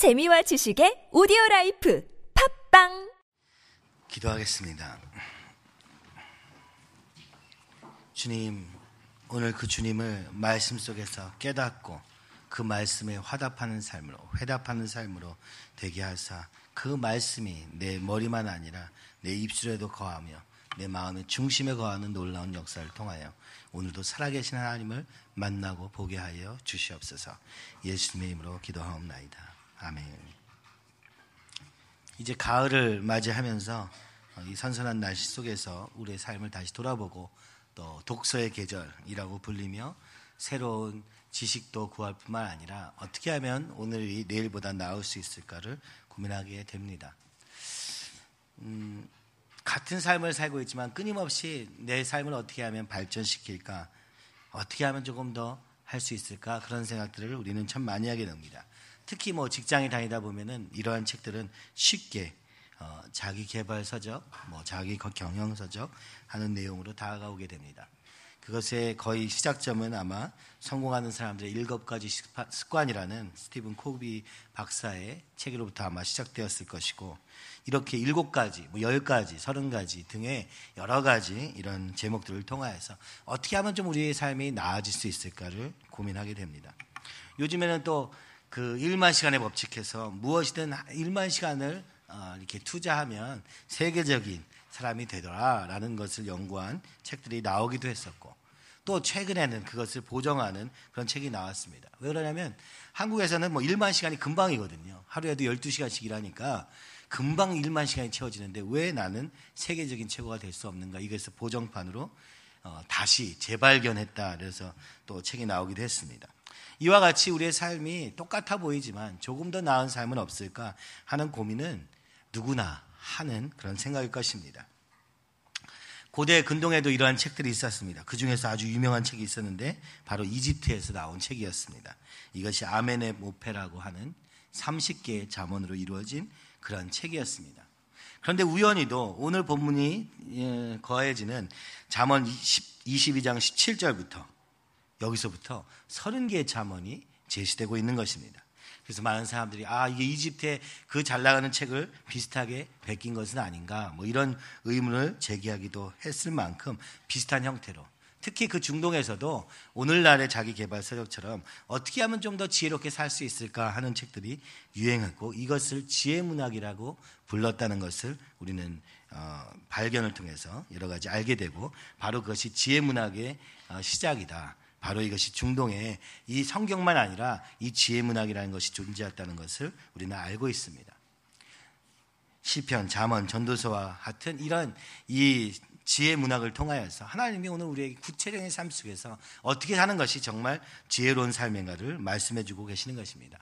재미와 지식의 오디오 라이프 팟빵 기도하겠습니다. 주님, 오늘 그 주님을 말씀 속에서 깨닫고 그 말씀에 화답하는 삶으로, 회답하는 삶으로 되게 하사 그 말씀이 내 머리만 아니라 내 입술에도 거하며 내 마음의 중심에 거하는 놀라운 역사를 통하여 오늘도 살아계신 하나님을 만나고 보게 하여 주시옵소서 예수님의 이름으로 기도하옵나이다. 아멘. 이제 가을을 맞이하면서 이 선선한 날씨 속에서 우리의 삶을 다시 돌아보고 또 독서의 계절이라고 불리며 새로운 지식도 구할 뿐만 아니라 어떻게 하면 오늘이 내일보다 나을 수 있을까를 고민하게 됩니다. 음, 같은 삶을 살고 있지만 끊임없이 내 삶을 어떻게 하면 발전시킬까, 어떻게 하면 조금 더 할 수 있을까 그런 생각들을 우리는 참 많이 하게 됩니다. 특히 뭐 직장에 다니다 보면은 이러한 책들은 쉽게 어, 자기 개발 서적, 뭐 자기 경영 서적 하는 내용으로 다가오게 됩니다. 그것의 거의 시작점은 아마 성공하는 사람들의 일곱 가지 습관이라는 스티븐 코비 박사의 책으로부터 아마 시작되었을 것이고 이렇게 일곱 가지, 뭐 열 가지, 서른 가지 등의 여러 가지 이런 제목들을 통하여서 어떻게 하면 좀 우리의 삶이 나아질 수 있을까를 고민하게 됩니다. 요즘에는 또 그 1만 시간의 법칙해서 무엇이든 1만 시간을 어, 이렇게 투자하면 세계적인 사람이 되더라라는 것을 연구한 책들이 나오기도 했었고 또 최근에는 그것을 보정하는 그런 책이 나왔습니다. 왜 그러냐면 한국에서는 뭐 1만 시간이 금방이거든요. 하루에도 12시간씩 일하니까 금방 1만 시간이 채워지는데 왜 나는 세계적인 최고가 될 수 없는가? 이것을 보정판으로 어, 다시 재발견했다. 그래서 또 책이 나오기도 했습니다. 이와 같이 우리의 삶이 똑같아 보이지만 조금 더 나은 삶은 없을까 하는 고민은 누구나 하는 그런 생각일 것입니다. 고대 근동에도 이러한 책들이 있었습니다. 그 중에서 아주 유명한 책이 있었는데 바로 이집트에서 나온 책이었습니다. 이것이 아멘의 모페라고 하는 30개의 잠언으로 이루어진 그런 책이었습니다. 그런데 우연히도 오늘 본문이 예, 거해지는 잠언 22장 17절부터 여기서부터 30개의 잠언이 제시되고 있는 것입니다. 그래서 많은 사람들이 아 이게 이집트의 그 잘 나가는 책을 비슷하게 베낀 것은 아닌가 뭐 이런 의문을 제기하기도 했을 만큼 비슷한 형태로 특히 그 중동에서도 오늘날의 자기 개발 서적처럼 어떻게 하면 좀 더 지혜롭게 살 수 있을까 하는 책들이 유행했고 이것을 지혜 문학이라고 불렀다는 것을 우리는 어, 발견을 통해서 여러 가지 알게 되고 바로 그것이 지혜 문학의 어, 시작이다. 바로 이것이 중동에 이 성경만 아니라 이 지혜 문학이라는 것이 존재했다는 것을 우리는 알고 있습니다. 시편, 잠언, 전도서와 같은 이런 이 지혜 문학을 통하여서 하나님이 오늘 우리에게 구체적인 삶 속에서 어떻게 사는 것이 정말 지혜로운 삶인가를 말씀해 주고 계시는 것입니다.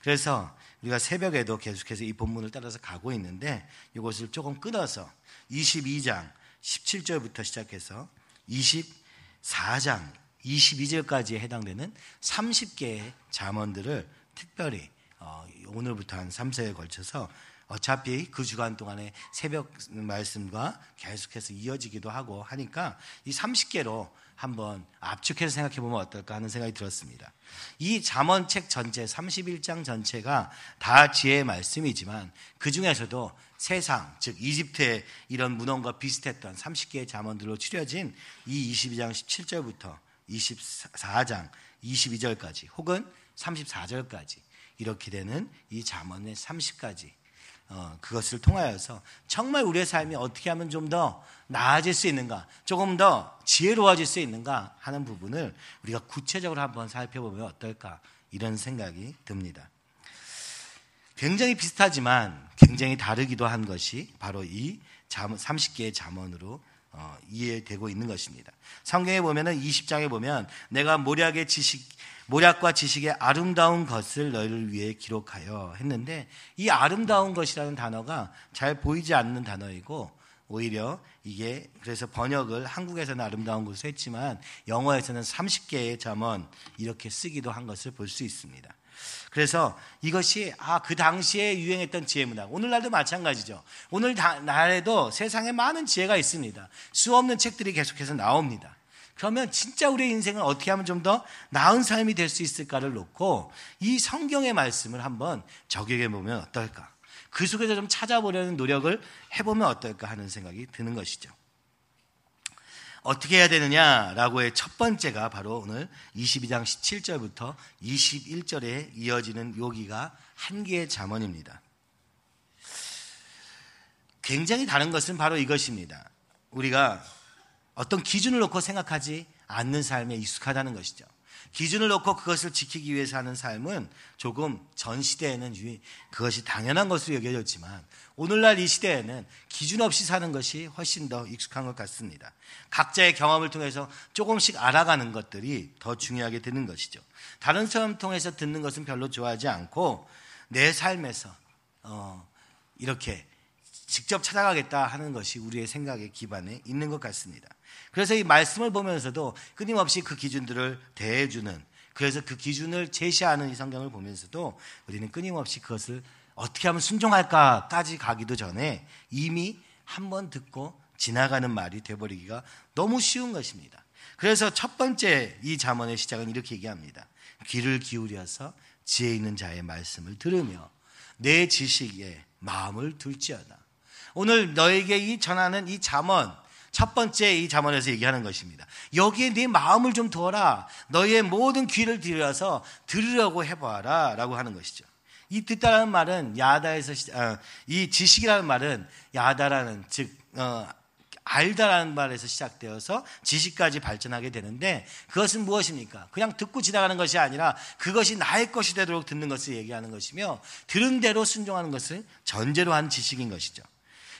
그래서 우리가 새벽에도 계속해서 이 본문을 따라서 가고 있는데 이것을 조금 끊어서 22장 17절부터 시작해서 24장 22절까지에 해당되는 30개의 잠언들을 특별히 어, 오늘부터 한 3, 4에 걸쳐서 어차피 그 주간 동안에 새벽 말씀과 계속해서 이어지기도 하고 하니까 이 30개로 한번 압축해서 생각해 보면 어떨까 하는 생각이 들었습니다. 이 잠언책 전체 31장 전체가 다 지혜의 말씀이지만 그 중에서도 세상 즉 이집트의 이런 문헌과 비슷했던 30개의 잠언들로 추려진 이 22장 17절부터 24장 22절까지 혹은 34절까지 이렇게 되는 이 잠언의 30가지 어, 그것을 통하여서 정말 우리의 삶이 어떻게 하면 좀 더 나아질 수 있는가, 조금 더 지혜로워질 수 있는가 하는 부분을 우리가 구체적으로 한번 살펴보면 어떨까 이런 생각이 듭니다. 굉장히 비슷하지만 굉장히 다르기도 한 것이 바로 이 30개의 잠언으로 어, 이해되고 있는 것입니다. 성경에 보면은 20장에 보면 내가 모략의 지식 모략과 지식의 아름다운 것을 너희를 위해 기록하여 했는데 이 아름다운 것이라는 단어가 잘 보이지 않는 단어이고 오히려 이게 그래서 번역을 한국에서는 아름다운 것을 했지만 영어에서는 30개의 점원 이렇게 쓰기도 한 것을 볼 수 있습니다. 그래서 이것이 아 그 당시에 유행했던 지혜 문학 오늘날도 마찬가지죠. 오늘 날에도 세상에 많은 지혜가 있습니다. 수없는 책들이 계속해서 나옵니다. 그러면 진짜 우리의 인생을 어떻게 하면 좀 더 나은 삶이 될 수 있을까를 놓고 이 성경의 말씀을 한번 적용해 보면 어떨까? 그 속에서 좀 찾아보려는 노력을 해보면 어떨까 하는 생각이 드는 것이죠. 어떻게 해야 되느냐라고의 첫 번째가 바로 오늘 22장 17절부터 21절에 이어지는 여기가 한 개의 잠언입니다. 굉장히 다른 것은 바로 이것입니다. 우리가 어떤 기준을 놓고 생각하지 않는 삶에 익숙하다는 것이죠. 기준을 놓고 그것을 지키기 위해서 하는 삶은 조금 전 시대에는 그것이 당연한 것으로 여겨졌지만 오늘날 이 시대에는 기준 없이 사는 것이 훨씬 더 익숙한 것 같습니다. 각자의 경험을 통해서 조금씩 알아가는 것들이 더 중요하게 되는 것이죠. 다른 사람 통해서 듣는 것은 별로 좋아하지 않고 내 삶에서 어, 이렇게 직접 찾아가겠다 하는 것이 우리의 생각의 기반에 있는 것 같습니다. 그래서 이 말씀을 보면서도 끊임없이 그 기준들을 대해주는 그래서 그 기준을 제시하는 이 성경을 보면서도 우리는 끊임없이 그것을 어떻게 하면 순종할까까지 가기도 전에 이미 한 번 듣고 지나가는 말이 되버리기가 너무 쉬운 것입니다. 그래서 첫 번째 이 잠언의 시작은 이렇게 얘기합니다. 귀를 기울여서 지혜 있는 자의 말씀을 들으며 내 지식에 마음을 둘지어다. 오늘 너에게 이 전하는 이 잠언 첫 번째 이 잠언에서 얘기하는 것입니다. 여기에 네 마음을 좀 두어라. 너의 모든 귀를 들여서 들으려고 해봐라라고 하는 것이죠. 이 듣다라는 말은 야다에서 어, 이 지식이라는 말은 야다라는 즉 어, 알다라는 말에서 시작되어서 지식까지 발전하게 되는데 그것은 무엇입니까? 그냥 듣고 지나가는 것이 아니라 그것이 나의 것이 되도록 듣는 것을 얘기하는 것이며 들은 대로 순종하는 것을 전제로 한 지식인 것이죠.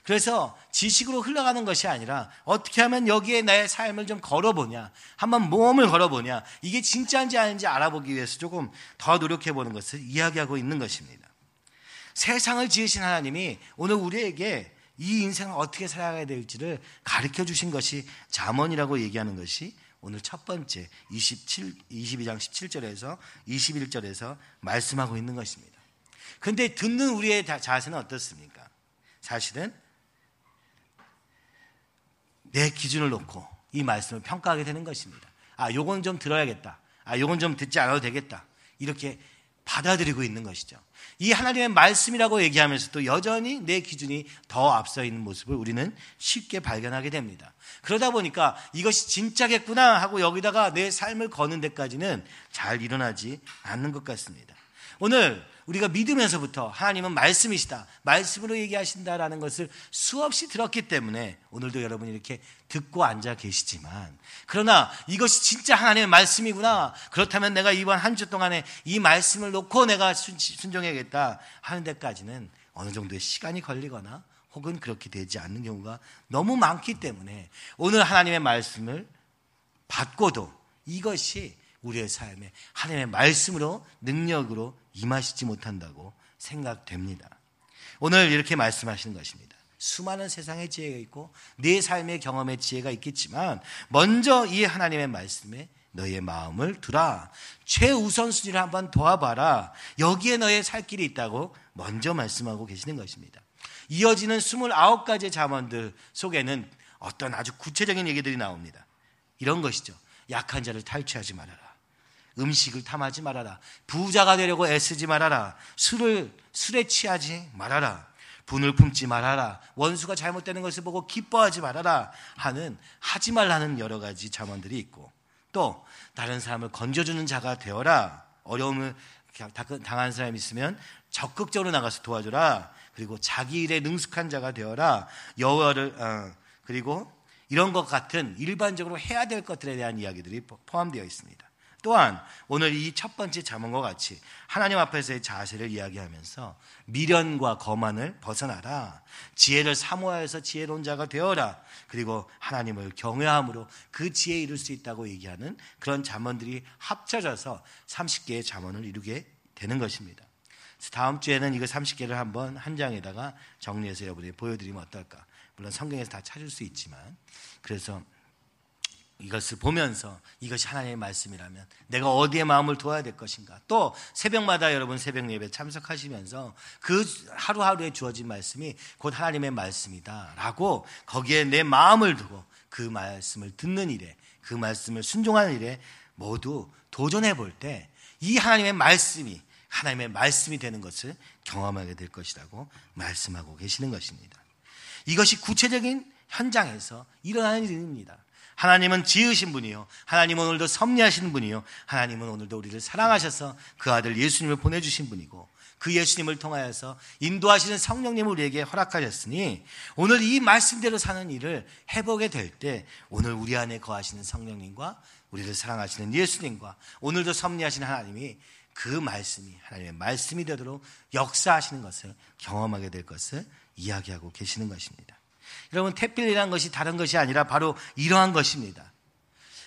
그래서 지식으로 흘러가는 것이 아니라 어떻게 하면 여기에 나의 삶을 좀 걸어보냐. 한번 모험을 걸어보냐. 이게 진짜인지 아닌지 알아보기 위해서 조금 더 노력해보는 것을 이야기하고 있는 것입니다. 세상을 지으신 하나님이 오늘 우리에게 이 인생을 어떻게 살아가야 될지를 가르쳐 주신 것이 잠언이라고 얘기하는 것이 오늘 첫 번째 27, 22장 17절에서 21절에서 말씀하고 있는 것입니다. 근데 듣는 우리의 자세는 어떻습니까? 사실은 내 기준을 놓고 이 말씀을 평가하게 되는 것입니다. 아, 요건 좀 들어야겠다. 아, 요건 좀 듣지 않아도 되겠다. 이렇게 받아들이고 있는 것이죠. 이 하나님의 말씀이라고 얘기하면서도 여전히 내 기준이 더 앞서 있는 모습을 우리는 쉽게 발견하게 됩니다. 그러다 보니까 이것이 진짜겠구나 하고 여기다가 내 삶을 거는 데까지는 잘 일어나지 않는 것 같습니다. 오늘 우리가 믿으면서부터 하나님은 말씀이시다. 말씀으로 얘기하신다라는 것을 수없이 들었기 때문에 오늘도 여러분이 이렇게 듣고 앉아 계시지만 그러나 이것이 진짜 하나님의 말씀이구나. 그렇다면 내가 이번 한 주 동안에 이 말씀을 놓고 내가 순종해야겠다 하는 데까지는 어느 정도의 시간이 걸리거나 혹은 그렇게 되지 않는 경우가 너무 많기 때문에 오늘 하나님의 말씀을 받고도 이것이 우리의 삶에 하나님의 말씀으로 능력으로 임하시지 못한다고 생각됩니다. 오늘 이렇게 말씀하시는 것입니다. 수많은 세상의 지혜가 있고 네 삶의 경험의 지혜가 있겠지만 먼저 이 하나님의 말씀에 너의 마음을 두라. 최우선순위를 한번 도와봐라. 여기에 너의 살 길이 있다고 먼저 말씀하고 계시는 것입니다. 이어지는 29가지 자문들 속에는 어떤 아주 구체적인 얘기들이 나옵니다. 이런 것이죠. 약한 자를 탈취하지 말아라. 음식을 탐하지 말아라. 부자가 되려고 애쓰지 말아라. 술을 술에 취하지 말아라. 분을 품지 말아라. 원수가 잘못되는 것을 보고 기뻐하지 말아라. 하는 하지 말라는 여러 가지 자문들이 있고 또 다른 사람을 건져주는 자가 되어라. 어려움을 당한 사람이 있으면 적극적으로 나가서 도와줘라. 그리고 자기 일에 능숙한 자가 되어라. 여호와를 어, 그리고 이런 것 같은 일반적으로 해야 될 것들에 대한 이야기들이 포함되어 있습니다. 또한 오늘 이 첫 번째 자문과 같이 하나님 앞에서의 자세를 이야기하면서 미련과 거만을 벗어나라. 지혜를 사모하여서 지혜로운 자가 되어라. 그리고 하나님을 경외함으로 그 지혜에 이룰 수 있다고 얘기하는 그런 자문들이 합쳐져서 30개의 자문을 이루게 되는 것입니다. 다음 주에는 이거 30개를 한번 한 장에다가 정리해서 여러분이 보여드리면 어떨까. 물론 성경에서 다 찾을 수 있지만 그래서 이것을 보면서 이것이 하나님의 말씀이라면 내가 어디에 마음을 둬야 될 것인가. 또 새벽마다 여러분 새벽 예배 참석하시면서 그 하루하루에 주어진 말씀이 곧 하나님의 말씀이다라고 거기에 내 마음을 두고 그 말씀을 듣는 일에 그 말씀을 순종하는 일에 모두 도전해 볼 때 이 하나님의 말씀이 하나님의 말씀이 되는 것을 경험하게 될 것이라고 말씀하고 계시는 것입니다. 이것이 구체적인 현장에서 일어나는 일입니다. 하나님은 지으신 분이요. 하나님은 오늘도 섭리하시는 분이요. 하나님은 오늘도 우리를 사랑하셔서 그 아들 예수님을 보내주신 분이고 그 예수님을 통하여서 인도하시는 성령님을 우리에게 허락하셨으니 오늘 이 말씀대로 사는 일을 해보게 될 때 오늘 우리 안에 거하시는 성령님과 우리를 사랑하시는 예수님과 오늘도 섭리하시는 하나님이 그 말씀이 하나님의 말씀이 되도록 역사하시는 것을 경험하게 될 것을 이야기하고 계시는 것입니다. 여러분 태필이라는 것이 다른 것이 아니라 바로 이러한 것입니다.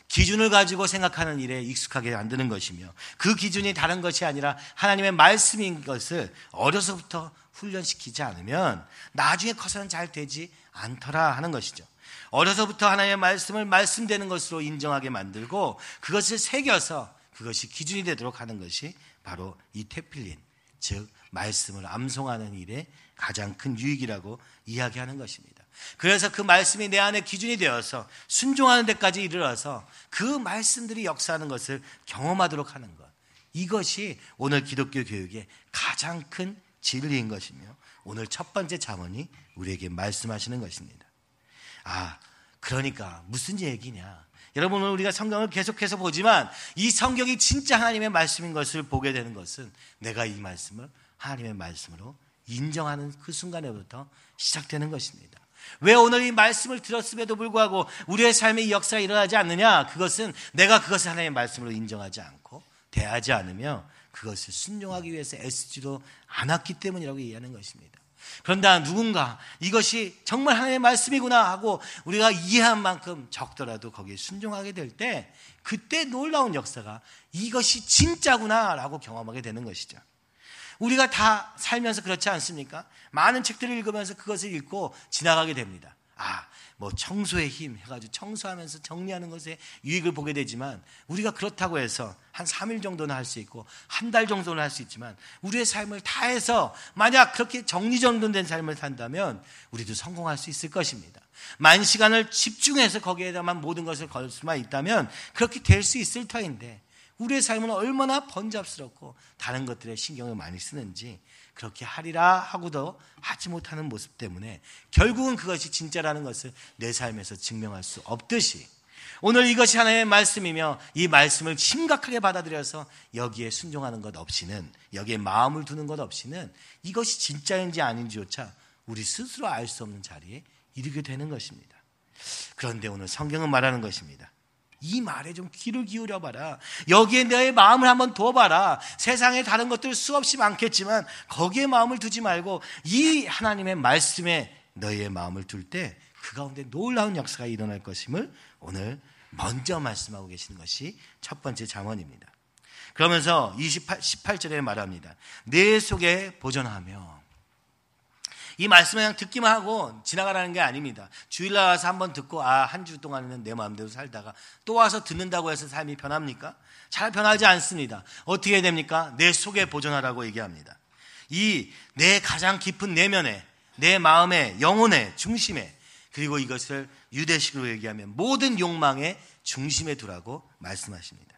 기준을 가지고 생각하는 일에 익숙하게 만드는 것이며 그 기준이 다른 것이 아니라 하나님의 말씀인 것을 어려서부터 훈련시키지 않으면 나중에 커서는 잘 되지 않더라 하는 것이죠. 어려서부터 하나님의 말씀을 말씀되는 것으로 인정하게 만들고 그것을 새겨서 그것이 기준이 되도록 하는 것이 바로 이 테필린, 즉 말씀을 암송하는 일의 가장 큰 유익이라고 이야기하는 것입니다. 그래서 그 말씀이 내 안에 기준이 되어서 순종하는 데까지 이르러서 그 말씀들이 역사하는 것을 경험하도록 하는 것. 이것이 오늘 기독교 교육의 가장 큰 진리인 것이며 오늘 첫 번째 자문이 우리에게 말씀하시는 것입니다. 아, 그러니까 무슨 얘기냐? 여러분 오늘 우리가 성경을 계속해서 보지만 이 성경이 진짜 하나님의 말씀인 것을 보게 되는 것은 내가 이 말씀을 하나님의 말씀으로 인정하는 그 순간에부터 시작되는 것입니다. 왜 오늘 이 말씀을 들었음에도 불구하고 우리의 삶의 역사가 일어나지 않느냐? 그것은 내가 그것을 하나님의 말씀으로 인정하지 않고 대하지 않으며 그것을 순종하기 위해서 애쓰지도 않았기 때문이라고 이해하는 것입니다. 그런다 누군가 이것이 정말 하나님의 말씀이구나 하고 우리가 이해한 만큼 적더라도 거기에 순종하게 될 때 그때 놀라운 역사가 이것이 진짜구나라고 경험하게 되는 것이죠. 우리가 다 살면서 그렇지 않습니까? 많은 책들을 읽으면서 그것을 읽고 지나가게 됩니다. 아, 뭐 청소의 힘 해가지고 청소하면서 정리하는 것에 유익을 보게 되지만 우리가 그렇다고 해서 한 3일 정도는 할 수 있고 한 달 정도는 할 수 있지만 우리의 삶을 다해서 만약 그렇게 정리정돈된 삶을 산다면 우리도 성공할 수 있을 것입니다. 만 시간을 집중해서 거기에다만 모든 것을 걸 수만 있다면 그렇게 될 수 있을 터인데 우리의 삶은 얼마나 번잡스럽고 다른 것들에 신경을 많이 쓰는지 그렇게 하리라 하고도 하지 못하는 모습 때문에 결국은 그것이 진짜라는 것을 내 삶에서 증명할 수 없듯이 오늘 이것이 하나님의 말씀이며 이 말씀을 심각하게 받아들여서 여기에 순종하는 것 없이는 여기에 마음을 두는 것 없이는 이것이 진짜인지 아닌지조차 우리 스스로 알 수 없는 자리에 이르게 되는 것입니다. 그런데 오늘 성경은 말하는 것입니다. 이 말에 좀 귀를 기울여 봐라. 여기에 너의 마음을 한번 둬봐라. 세상에 다른 것들 수없이 많겠지만 거기에 마음을 두지 말고 이 하나님의 말씀에 너희의 마음을 둘 때 그 가운데 놀라운 역사가 일어날 것임을 오늘 먼저 말씀하고 계시는 것이 첫 번째 잠언입니다. 그러면서 28, 18절에 말합니다. 내 속에 보존하며 이 말씀을 그냥 듣기만 하고 지나가라는 게 아닙니다. 주일날 와서 한번 듣고 아, 한 주 동안은 내 마음대로 살다가 또 와서 듣는다고 해서 삶이 변합니까? 잘 변하지 않습니다. 어떻게 됩니까? 내 속에 보존하라고 얘기합니다. 이 내 가장 깊은 내면에, 내 마음의 영혼의 중심에, 그리고 이것을 유대식으로 얘기하면 모든 욕망의 중심에 두라고 말씀하십니다.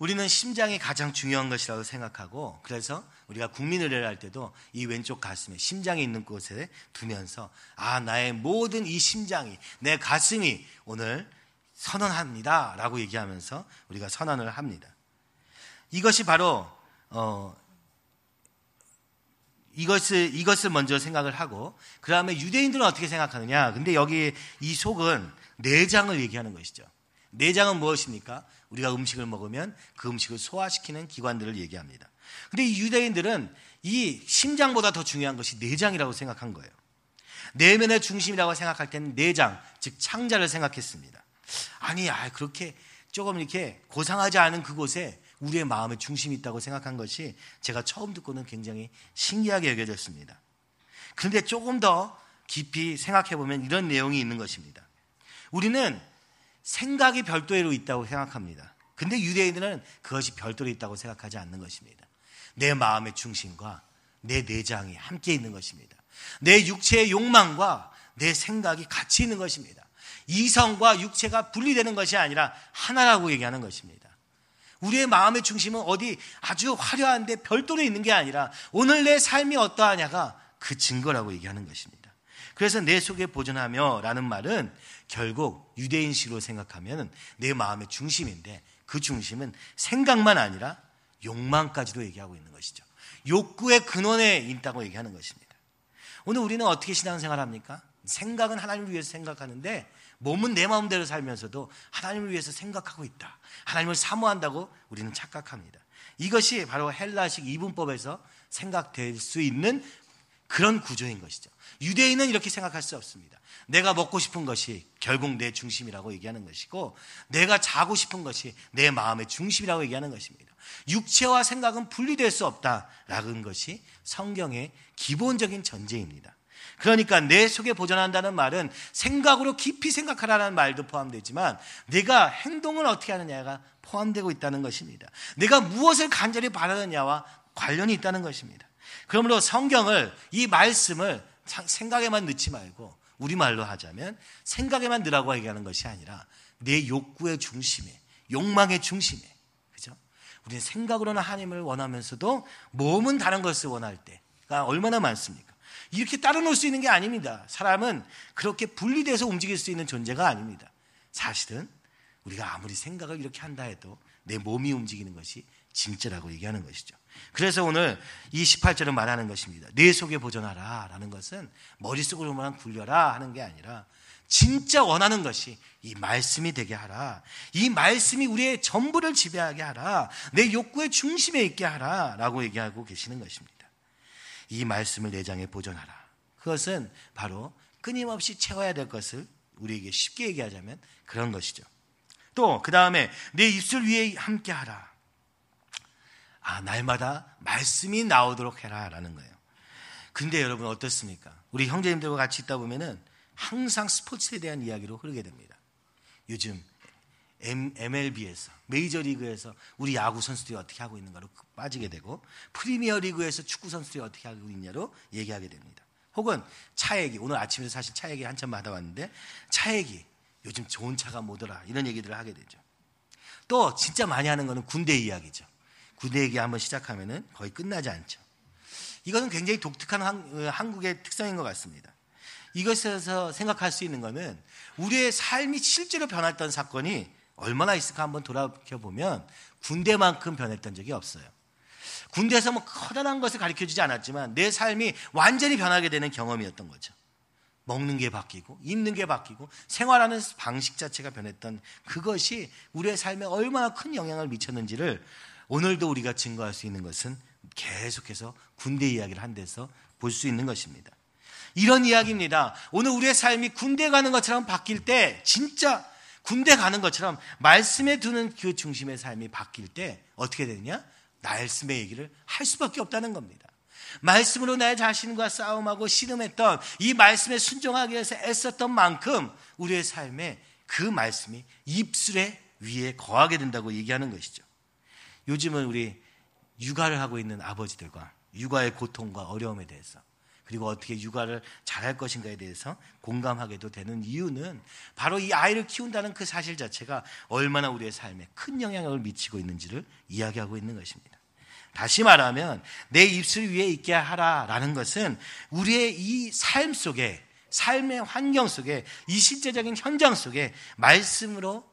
우리는 심장이 가장 중요한 것이라고 생각하고 그래서 우리가 국민의례를 할 때도 이 왼쪽 가슴에 심장이 있는 곳에 두면서 아 나의 모든 이 심장이 내 가슴이 오늘 선언합니다 라고 얘기하면서 우리가 선언을 합니다. 이것이 바로 어 이것을 이것을 먼저 생각을 하고 그 다음에 유대인들은 어떻게 생각하느냐? 근데 여기 이 속은 내장을 얘기하는 것이죠. 내장은 무엇입니까? 우리가 음식을 먹으면 그 음식을 소화시키는 기관들을 얘기합니다. 근데 이 유대인들은 이 심장보다 더 중요한 것이 내장이라고 생각한 거예요. 내면의 중심이라고 생각할 때는 내장, 즉 창자를 생각했습니다. 아니, 아, 그렇게 조금 이렇게 고상하지 않은 그곳에 우리의 마음의 중심이 있다고 생각한 것이 제가 처음 듣고는 굉장히 신기하게 여겨졌습니다. 그런데 조금 더 깊이 생각해 보면 이런 내용이 있는 것입니다. 우리는 생각이 별도로 있다고 생각합니다. 근데 유대인들은 그것이 별도로 있다고 생각하지 않는 것입니다. 내 마음의 중심과 내 내장이 함께 있는 것입니다. 내 육체의 욕망과 내 생각이 같이 있는 것입니다. 이성과 육체가 분리되는 것이 아니라 하나라고 얘기하는 것입니다. 우리의 마음의 중심은 어디 아주 화려한데 별도로 있는 게 아니라 오늘 내 삶이 어떠하냐가 그 증거라고 얘기하는 것입니다. 그래서 내 속에 보존하며 라는 말은 결국 유대인식으로 생각하면 내 마음의 중심인데 그 중심은 생각만 아니라 욕망까지도 얘기하고 있는 것이죠. 욕구의 근원에 있다고 얘기하는 것입니다. 오늘 우리는 어떻게 신앙생활 합니까? 생각은 하나님을 위해서 생각하는데 몸은 내 마음대로 살면서도 하나님을 위해서 생각하고 있다. 하나님을 사모한다고 우리는 착각합니다. 이것이 바로 헬라식 이분법에서 생각될 수 있는 그런 구조인 것이죠. 유대인은 이렇게 생각할 수 없습니다. 내가 먹고 싶은 것이 결국 내 중심이라고 얘기하는 것이고, 내가 자고 싶은 것이 내 마음의 중심이라고 얘기하는 것입니다. 육체와 생각은 분리될 수 없다라는 것이 성경의 기본적인 전제입니다. 그러니까 내 속에 보존한다는 말은 생각으로 깊이 생각하라는 말도 포함되지만 내가 행동을 어떻게 하느냐가 포함되고 있다는 것입니다. 내가 무엇을 간절히 바라느냐와 관련이 있다는 것입니다. 그러므로 성경을 이 말씀을 생각에만 넣지 말고 우리말로 하자면 생각에만 넣으라고 얘기하는 것이 아니라 내 욕구의 중심에 욕망의 중심에 그죠? 우리는 생각으로는 하나님을 원하면서도 몸은 다른 것을 원할 때가 얼마나 많습니까? 이렇게 따로 놓을 수 있는 게 아닙니다. 사람은 그렇게 분리돼서 움직일 수 있는 존재가 아닙니다. 사실은 우리가 아무리 생각을 이렇게 한다 해도 내 몸이 움직이는 것이 진짜라고 얘기하는 것이죠. 그래서 오늘 이 18절은 말하는 것입니다. 내 속에 보존하라 라는 것은 머릿속으로만 굴려라 하는 게 아니라 진짜 원하는 것이 이 말씀이 되게 하라. 이 말씀이 우리의 전부를 지배하게 하라. 내 욕구의 중심에 있게 하라. 라고 얘기하고 계시는 것입니다. 이 말씀을 내장에 보존하라. 그것은 바로 끊임없이 채워야 될 것을 우리에게 쉽게 얘기하자면 그런 것이죠. 또, 그 다음에 내 입술 위에 함께 하라. 아, 날마다 말씀이 나오도록 해라. 라는 거예요. 근데 여러분 어떻습니까? 우리 형제님들과 같이 있다 보면은 항상 스포츠에 대한 이야기로 흐르게 됩니다. 요즘 MLB에서 메이저리그에서 우리 야구 선수들이 어떻게 하고 있는가로 빠지게 되고 프리미어리그에서 축구 선수들이 어떻게 하고 있냐로 얘기하게 됩니다. 혹은 차 얘기 오늘 아침에 사실 차 얘기 한참 받아 왔는데 차 얘기 요즘 좋은 차가 뭐더라 이런 얘기들을 하게 되죠. 또 진짜 많이 하는 거는 군대 이야기죠. 군대 얘기 한번 시작하면은 거의 끝나지 않죠. 이것은 굉장히 독특한 한 국의 특성인 것 같습니다. 이것에서 생각할 수 있는 것은 우리의 삶이 실제로 변했던 사건이 얼마나 있을까 한번 돌아켜 보면 군대만큼 변했던 적이 없어요. 군대에서 뭐 커다란 것을 가르쳐 주지 않았지만 내 삶이 완전히 변하게 되는 경험이었던 거죠. 먹는 게 바뀌고 입는 게 바뀌고 생활하는 방식 자체가 변했던 그것이 우리의 삶에 얼마나 큰 영향을 미쳤는지를 오늘도 우리가 증거할 수 있는 것은 계속해서 군대 이야기를 한 데서 볼 수 있는 것입니다. 이런 이야기입니다. 오늘 우리의 삶이 군대 가는 것처럼 바뀔 때 진짜 군대 가는 것처럼 말씀에 두는 그 중심의 삶이 바뀔 때 어떻게 되느냐? 말씀의 얘기를 할 수밖에 없다는 겁니다. 말씀으로 내 자신과 싸움하고 씨름했던 이 말씀에 순종하기 위해서 애썼던 만큼 우리의 삶에 그 말씀이 입술에 위에 거하게 된다고 얘기하는 것이죠. 요즘은 우리 육아를 하고 있는 아버지들과 육아의 고통과 어려움에 대해서 그리고 어떻게 육아를 잘할 것인가에 대해서 공감하게도 되는 이유는 바로 이 아이를 키운다는 그 사실 자체가 얼마나 우리의 삶에 큰 영향을 미치고 있는지를 이야기하고 있는 것입니다. 다시 말하면 내 입술 위에 있게 하라라는 것은 우리의 이 삶 속에 삶의 환경 속에 이 실제적인 현장 속에 말씀으로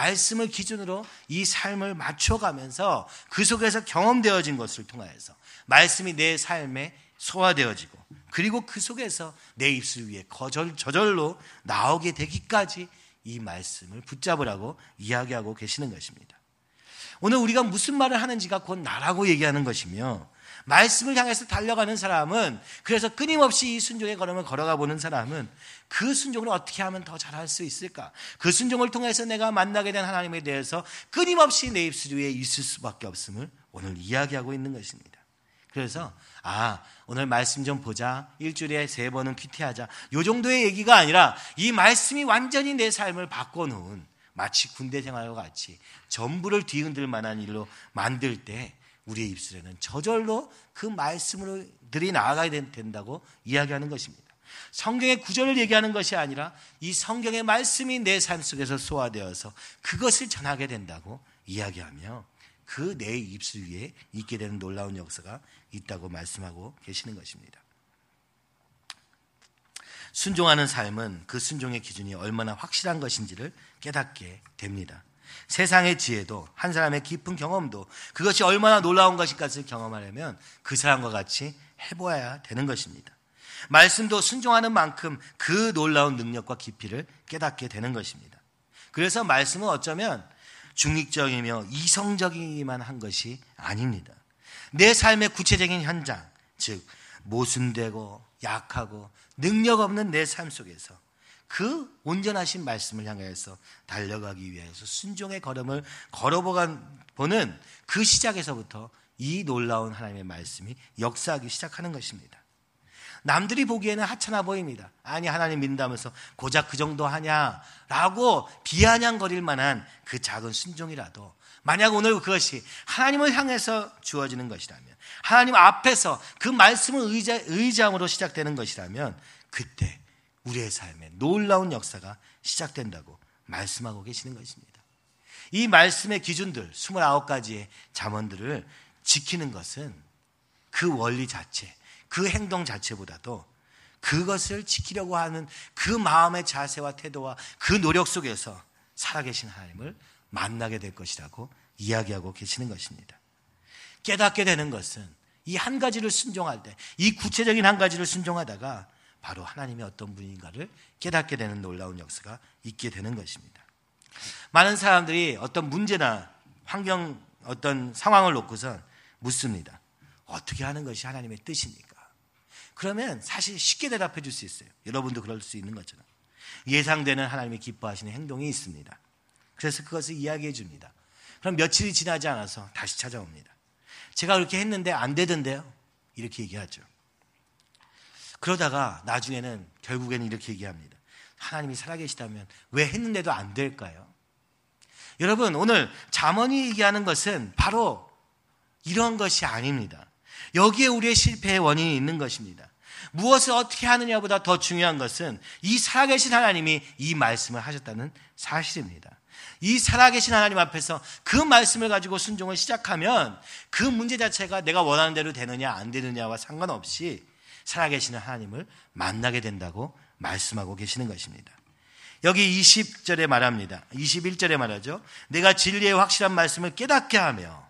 말씀을 기준으로 이 삶을 맞춰가면서 그 속에서 경험되어진 것을 통하여서 말씀이 내 삶에 소화되어지고 그리고 그 속에서 내 입술 위에 거절, 저절로 나오게 되기까지 이 말씀을 붙잡으라고 이야기하고 계시는 것입니다. 오늘 우리가 무슨 말을 하는지가 곧 나라고 얘기하는 것이며 말씀을 향해서 달려가는 사람은 그래서 끊임없이 이 순종의 걸음을 걸어가 보는 사람은 그 순종을 어떻게 하면 더 잘할 수 있을까? 그 순종을 통해서 내가 만나게 된 하나님에 대해서 끊임없이 내 입술 위에 있을 수밖에 없음을 오늘 이야기하고 있는 것입니다. 그래서 아 오늘 말씀 좀 보자 일주일에 세 번은 큐티하자 요 정도의 얘기가 아니라 이 말씀이 완전히 내 삶을 바꿔놓은 마치 군대 생활과 같이 전부를 뒤흔들 만한 일로 만들 때 우리의 입술에는 저절로 그 말씀으로 들이 나아가야 된다고 이야기하는 것입니다. 성경의 구절을 얘기하는 것이 아니라 이 성경의 말씀이 내 삶 속에서 소화되어서 그것을 전하게 된다고 이야기하며 그 내 입술 위에 있게 되는 놀라운 역사가 있다고 말씀하고 계시는 것입니다. 순종하는 삶은 그 순종의 기준이 얼마나 확실한 것인지를 깨닫게 됩니다. 세상의 지혜도 한 사람의 깊은 경험도 그것이 얼마나 놀라운 것인가를 경험하려면 그 사람과 같이 해보아야 되는 것입니다. 말씀도 순종하는 만큼 그 놀라운 능력과 깊이를 깨닫게 되는 것입니다. 그래서 말씀은 어쩌면 중립적이며 이성적이기만 한 것이 아닙니다. 내 삶의 구체적인 현장, 즉 모순되고 약하고 능력 없는 내 삶 속에서 그 온전하신 말씀을 향해서 달려가기 위해서 순종의 걸음을 걸어보는 그 시작에서부터 이 놀라운 하나님의 말씀이 역사하기 시작하는 것입니다. 남들이 보기에는 하찮아 보입니다. 아니, 하나님 믿는다면서 고작 그 정도 하냐라고 비아냥거릴 만한 그 작은 순종이라도 만약 오늘 그것이 하나님을 향해서 주어지는 것이라면 하나님 앞에서 그 말씀을 의자, 의장으로 시작되는 것이라면 그때 우리의 삶에 놀라운 역사가 시작된다고 말씀하고 계시는 것입니다. 이 말씀의 기준들, 29가지의 잠언들을 지키는 것은 그 원리 자체, 그 행동 자체보다도 그것을 지키려고 하는 그 마음의 자세와 태도와 그 노력 속에서 살아계신 하나님을 만나게 될 것이라고 이야기하고 계시는 것입니다. 깨닫게 되는 것은 이 한 가지를 순종할 때, 이 구체적인 한 가지를 순종하다가 바로 하나님이 어떤 분인가를 깨닫게 되는 놀라운 역사가 있게 되는 것입니다. 많은 사람들이 어떤 문제나 환경, 어떤 상황을 놓고선 묻습니다. 어떻게 하는 것이 하나님의 뜻입니까? 그러면 사실 쉽게 대답해 줄 수 있어요. 여러분도 그럴 수 있는 것처럼. 예상되는 하나님이 기뻐하시는 행동이 있습니다. 그래서 그것을 이야기해 줍니다. 그럼 며칠이 지나지 않아서 다시 찾아옵니다. 제가 그렇게 했는데 안 되던데요? 이렇게 얘기하죠. 그러다가 나중에는 결국에는 이렇게 얘기합니다. 하나님이 살아계시다면 왜 했는데도 안 될까요? 여러분, 오늘 잠언이 얘기하는 것은 바로 이런 것이 아닙니다. 여기에 우리의 실패의 원인이 있는 것입니다. 무엇을 어떻게 하느냐보다 더 중요한 것은 이 살아계신 하나님이 이 말씀을 하셨다는 사실입니다. 이 살아계신 하나님 앞에서 그 말씀을 가지고 순종을 시작하면 그 문제 자체가 내가 원하는 대로 되느냐 안 되느냐와 상관없이 살아계시는 하나님을 만나게 된다고 말씀하고 계시는 것입니다. 여기 20절에 말합니다. 21절에 말하죠. 내가 진리의 확실한 말씀을 깨닫게 하며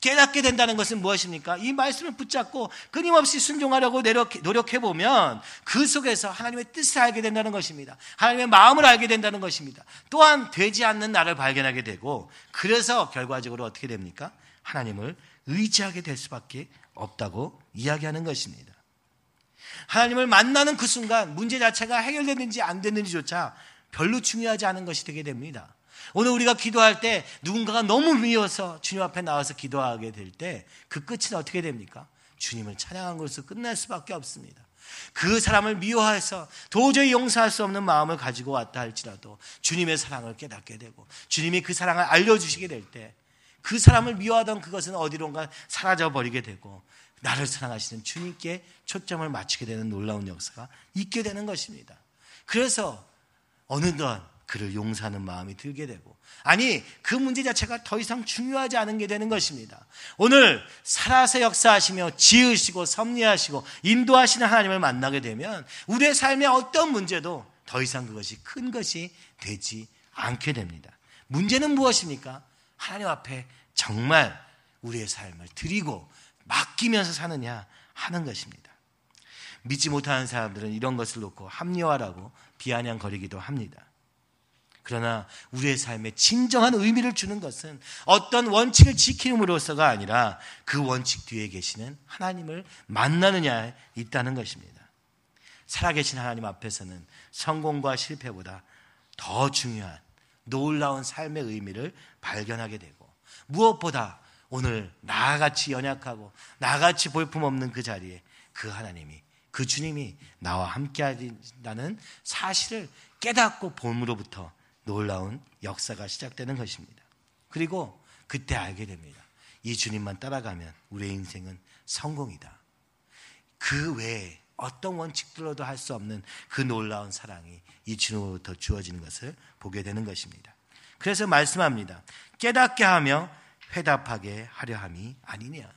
깨닫게 된다는 것은 무엇입니까? 이 말씀을 붙잡고 끊임없이 순종하려고 노력해 보면 그 속에서 하나님의 뜻을 알게 된다는 것입니다. 하나님의 마음을 알게 된다는 것입니다. 또한 되지 않는 나를 발견하게 되고 그래서 결과적으로 어떻게 됩니까? 하나님을 의지하게 될 수밖에 없다고 이야기하는 것입니다. 하나님을 만나는 그 순간 문제 자체가 해결됐는지 안 됐는지조차 별로 중요하지 않은 것이 되게 됩니다. 오늘 우리가 기도할 때 누군가가 너무 미워서 주님 앞에 나와서 기도하게 될 때 그 끝은 어떻게 됩니까? 주님을 찬양한 것으로 끝날 수밖에 없습니다. 그 사람을 미워해서 도저히 용서할 수 없는 마음을 가지고 왔다 할지라도 주님의 사랑을 깨닫게 되고 주님이 그 사랑을 알려주시게 될 때 그 사람을 미워하던 그것은 어디론가 사라져 버리게 되고 나를 사랑하시는 주님께 초점을 맞추게 되는 놀라운 역사가 있게 되는 것입니다. 그래서 어느덧 그를 용서하는 마음이 들게 되고 아니 그 문제 자체가 더 이상 중요하지 않은 게 되는 것입니다. 오늘 살아서 역사하시며 지으시고 섭리하시고 인도하시는 하나님을 만나게 되면 우리의 삶의 어떤 문제도 더 이상 그것이 큰 것이 되지 않게 됩니다. 문제는 무엇입니까? 하나님 앞에 정말 우리의 삶을 드리고 맡기면서 사느냐 하는 것입니다. 믿지 못하는 사람들은 이런 것을 놓고 합리화라고 비아냥거리기도 합니다. 그러나 우리의 삶에 진정한 의미를 주는 것은 어떤 원칙을 지킴으로써가 아니라 그 원칙 뒤에 계시는 하나님을 만나느냐에 있다는 것입니다. 살아계신 하나님 앞에서는 성공과 실패보다 더 중요한 놀라운 삶의 의미를 발견하게 되고 무엇보다 오늘 나같이 연약하고 나같이 볼품없는 그 자리에 그 하나님이 그 주님이 나와 함께 하신다는 사실을 깨닫고 봄으로부터 놀라운 역사가 시작되는 것입니다. 그리고 그때 알게 됩니다. 이 주님만 따라가면 우리의 인생은 성공이다. 그 외에 어떤 원칙들로도 할 수 없는 그 놀라운 사랑이 이 주님으로부터 주어지는 것을 보게 되는 것입니다. 그래서 말씀합니다. 깨닫게 하며 회답하게 하려 함이 아니냐.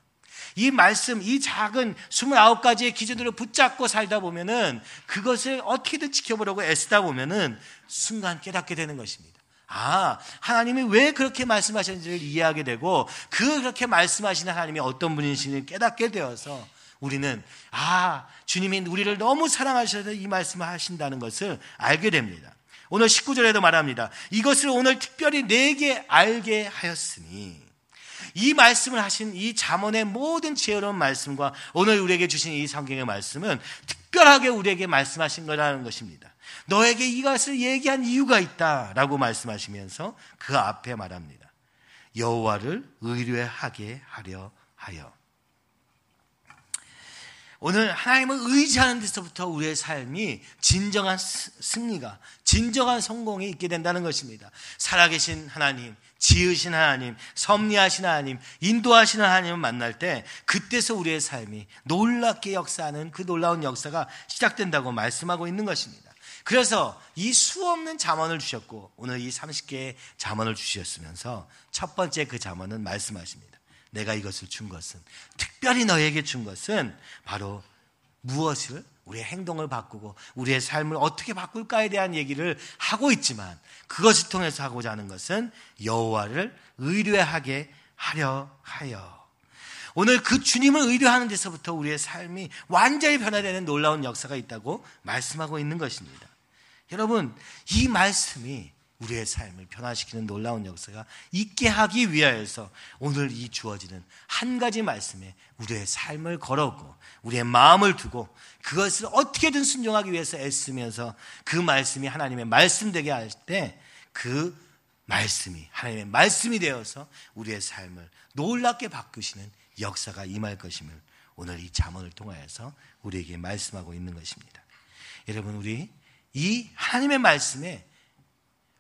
이 말씀, 이 작은 29가지의 기준으로 붙잡고 살다 보면은 그것을 어떻게든 지켜보려고 애쓰다 보면은 순간 깨닫게 되는 것입니다. 아, 하나님이 왜 그렇게 말씀하셨는지를 이해하게 되고 그 그렇게 말씀하시는 하나님이 어떤 분이신지를 깨닫게 되어서 우리는 아, 주님이 우리를 너무 사랑하셔서 이 말씀을 하신다는 것을 알게 됩니다. 오늘 19절에도 말합니다. 이것을 오늘 특별히 내게 알게 하였으니 이 말씀을 하신 이 잠언의 모든 지혜로운 말씀과 오늘 우리에게 주신 이 성경의 말씀은 특별하게 우리에게 말씀하신 거라는 것입니다. 너에게 이것을 얘기한 이유가 있다라고 말씀하시면서 그 앞에 말합니다. 여호와를 의뢰하게 하려 하여. 오늘 하나님을 의지하는 데서부터 우리의 삶이 진정한 승리가, 진정한 성공이 있게 된다는 것입니다. 살아계신 하나님, 지으신 하나님, 섭리하신 하나님, 인도하시는 하나님을 만날 때 그때서 우리의 삶이 놀랍게 역사하는 그 놀라운 역사가 시작된다고 말씀하고 있는 것입니다. 그래서 이 수없는 잠언을 주셨고 오늘 이 30개의 잠언을 주셨으면서 첫 번째 그 잠언은 말씀하십니다. 내가 이것을 준 것은 특별히 너에게 준 것은 바로 무엇을 우리의 행동을 바꾸고 우리의 삶을 어떻게 바꿀까에 대한 얘기를 하고 있지만 그것을 통해서 하고자 하는 것은 여호와를 의뢰하게 하려 하여 오늘 그 주님을 의뢰하는 데서부터 우리의 삶이 완전히 변화되는 놀라운 역사가 있다고 말씀하고 있는 것입니다. 여러분, 이 말씀이 우리의 삶을 변화시키는 놀라운 역사가 있게 하기 위하여서 오늘 이 주어지는 한 가지 말씀에 우리의 삶을 걸었고 우리의 마음을 두고 그것을 어떻게든 순종하기 위해서 애쓰면서 그 말씀이 하나님의 말씀 되게 할 때 그 말씀이 하나님의 말씀이 되어서 우리의 삶을 놀랍게 바꾸시는 역사가 임할 것임을 오늘 이 잠언을 통하여서 우리에게 말씀하고 있는 것입니다. 여러분 우리 이 하나님의 말씀에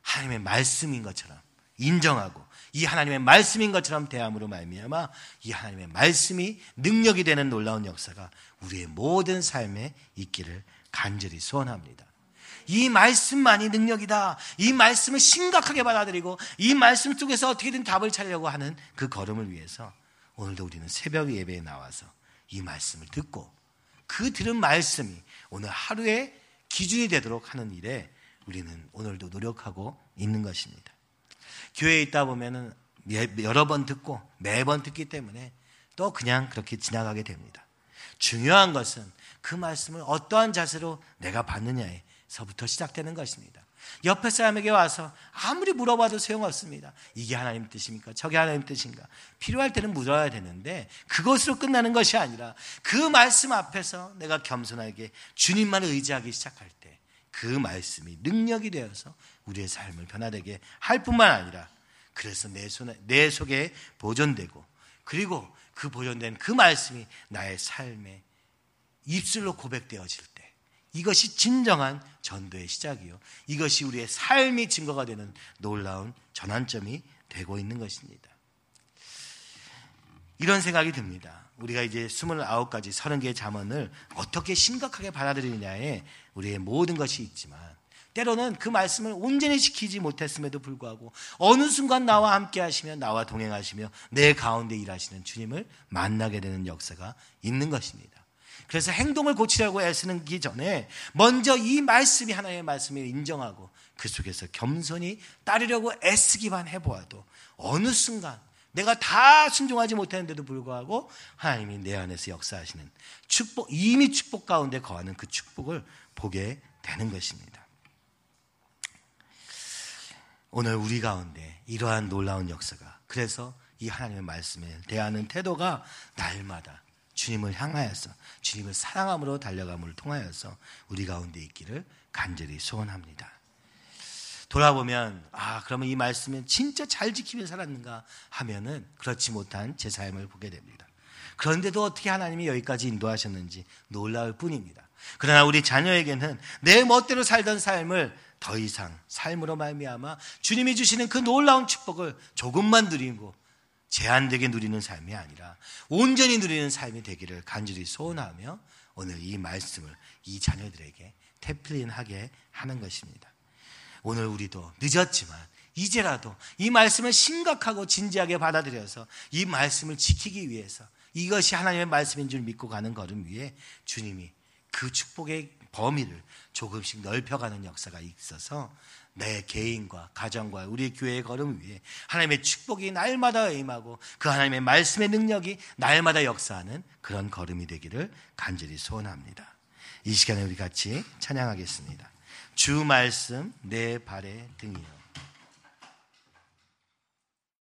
하나님의 말씀인 것처럼 인정하고 이 하나님의 말씀인 것처럼 대함으로 말미암아 이 하나님의 말씀이 능력이 되는 놀라운 역사가 우리의 모든 삶에 있기를 간절히 소원합니다. 이 말씀만이 능력이다. 이 말씀을 심각하게 받아들이고 이 말씀 속에서 어떻게든 답을 찾으려고 하는 그 걸음을 위해서 오늘도 우리는 새벽 예배에 나와서 이 말씀을 듣고 그 들은 말씀이 오늘 하루의 기준이 되도록 하는 일에 우리는 오늘도 노력하고 있는 것입니다. 교회에 있다 보면은 여러 번 듣고 매번 듣기 때문에 또 그냥 그렇게 지나가게 됩니다. 중요한 것은 그 말씀을 어떠한 자세로 내가 받느냐에서부터 시작되는 것입니다. 옆에 사람에게 와서 아무리 물어봐도 소용없습니다. 이게 하나님 뜻입니까? 저게 하나님 뜻인가? 필요할 때는 물어야 되는데 그것으로 끝나는 것이 아니라 그 말씀 앞에서 내가 겸손하게 주님만을 의지하기 시작할 때 그 말씀이 능력이 되어서 우리의 삶을 변화되게 할 뿐만 아니라 그래서 내 손에 내 속에 보존되고 그리고 그 보존된 그 말씀이 나의 삶에 입술로 고백되어질 때 이것이 진정한 전도의 시작이요. 이것이 우리의 삶이 증거가 되는 놀라운 전환점이 되고 있는 것입니다. 이런 생각이 듭니다. 우리가 이제 29가지, 30개의 잠언을 어떻게 심각하게 받아들이느냐에 우리의 모든 것이 있지만 때로는 그 말씀을 온전히 지키지 못했음에도 불구하고 어느 순간 나와 함께 하시며 나와 동행하시며 내 가운데 일하시는 주님을 만나게 되는 역사가 있는 것입니다. 그래서 행동을 고치려고 애쓰는 기 전에 먼저 이 말씀이 하나님의 말씀을 인정하고 그 속에서 겸손히 따르려고 애쓰기만 해보아도 어느 순간 내가 다 순종하지 못했는데도 불구하고 하나님이 내 안에서 역사하시는 축복, 이미 축복 가운데 거하는 그 축복을 보게 되는 것입니다. 오늘 우리 가운데 이러한 놀라운 역사가 그래서 이 하나님의 말씀에 대하는 태도가 날마다 주님을 향하여서 주님을 사랑함으로 달려감을 통하여서 우리 가운데 있기를 간절히 소원합니다. 돌아보면 아 그러면 이 말씀은 진짜 잘 지키며 살았는가 하면은 그렇지 못한 제 삶을 보게 됩니다. 그런데도 어떻게 하나님이 여기까지 인도하셨는지 놀라울 뿐입니다. 그러나 우리 자녀에게는 내 멋대로 살던 삶을 더 이상 삶으로 말미암아 주님이 주시는 그 놀라운 축복을 조금만 누리고 제한되게 누리는 삶이 아니라 온전히 누리는 삶이 되기를 간절히 소원하며 오늘 이 말씀을 이 자녀들에게 태플린하게 하는 것입니다. 오늘 우리도 늦었지만 이제라도 이 말씀을 심각하고 진지하게 받아들여서 이 말씀을 지키기 위해서 이것이 하나님의 말씀인 줄 믿고 가는 걸음 위에 주님이 그 축복의 범위를 조금씩 넓혀가는 역사가 있어서 내 개인과 가정과 우리 교회의 걸음 위에 하나님의 축복이 날마다 임하고 그 하나님의 말씀의 능력이 날마다 역사하는 그런 걸음이 되기를 간절히 소원합니다. 이 시간에 우리 같이 찬양하겠습니다. 주 말씀 내 발의 등이요.